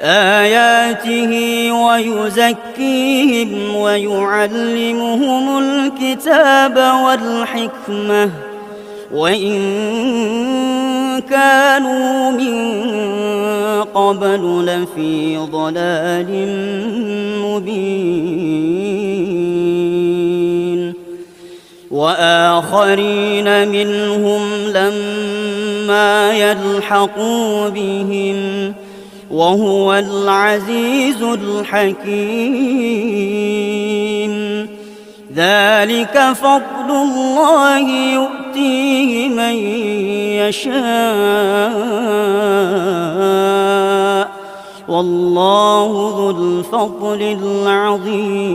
آياته ويزكيهم ويعلمهم الكتاب والحكمة. وإن كانوا من قبل لفي ضلال مبين. وآخرين منهم لما يلحقوا بهم ۖ وهو العزيز الحكيم. ذلك فضل الله يؤتيه من يشاء. والله ذو الفضل العظيم.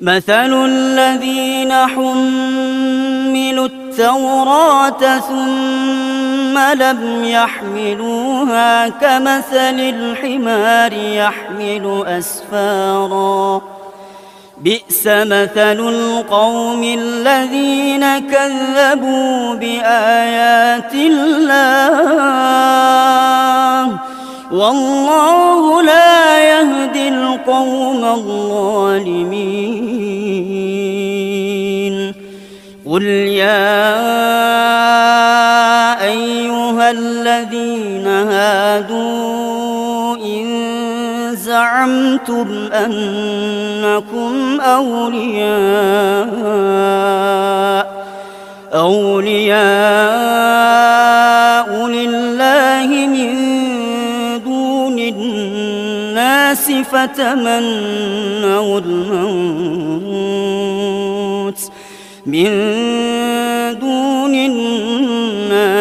مثل الذين حملوا التوراة ثم لم يحملوها كمثل الحمار يحمل أسفارا. بئس مثل القوم الذين كذبوا بآيات الله. والله لا يهدي القوم الظالمين. قل يا الذين هادوا إن زعمتم أنكم أولياء أولياء لله من دون الناس فتمنوا الموت من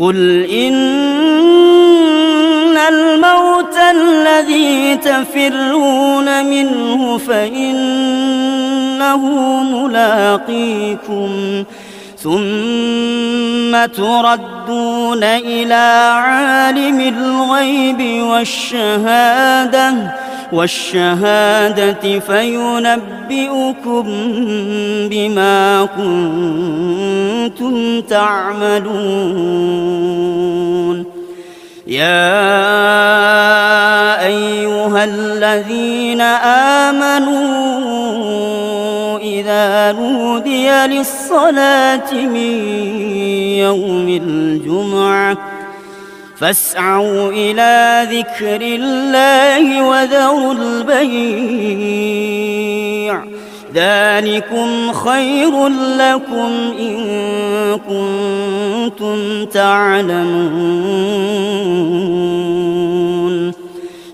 قل إن الموت الذي تفرون منه فإنه ملاقيكم ثم تردون إلى عالم الغيب والشهادة والشهادة فينبئكم بما كنتم تعملون يا أيها الذين آمنوا إذا نودي للصلاة من يوم الجمعة فاسعوا إلى ذكر الله وذروا البيع ذلكم خير لكم إن كنتم تعلمون.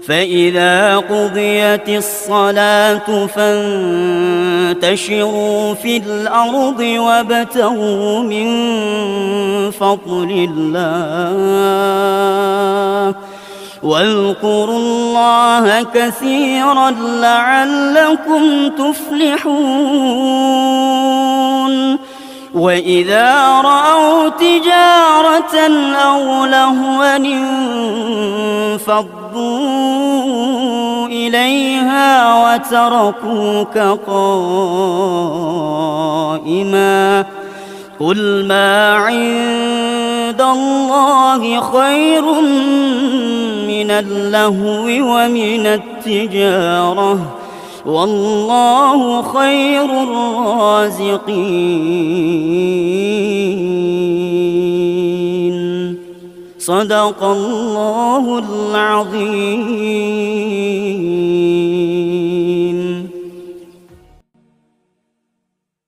فإذا قضيت الصلاة فانتشروا في الأرض وابتغوا من فضل الله. واذكروا الله كثيرا لعلكم تفلحون. وإذا رأوا تجارة أو لهوا انفضوا إليها وتركوك قائما. قل ما عند الله خير من اللهو ومن التجارة. والله خير الرازقين. صدق الله العظيم.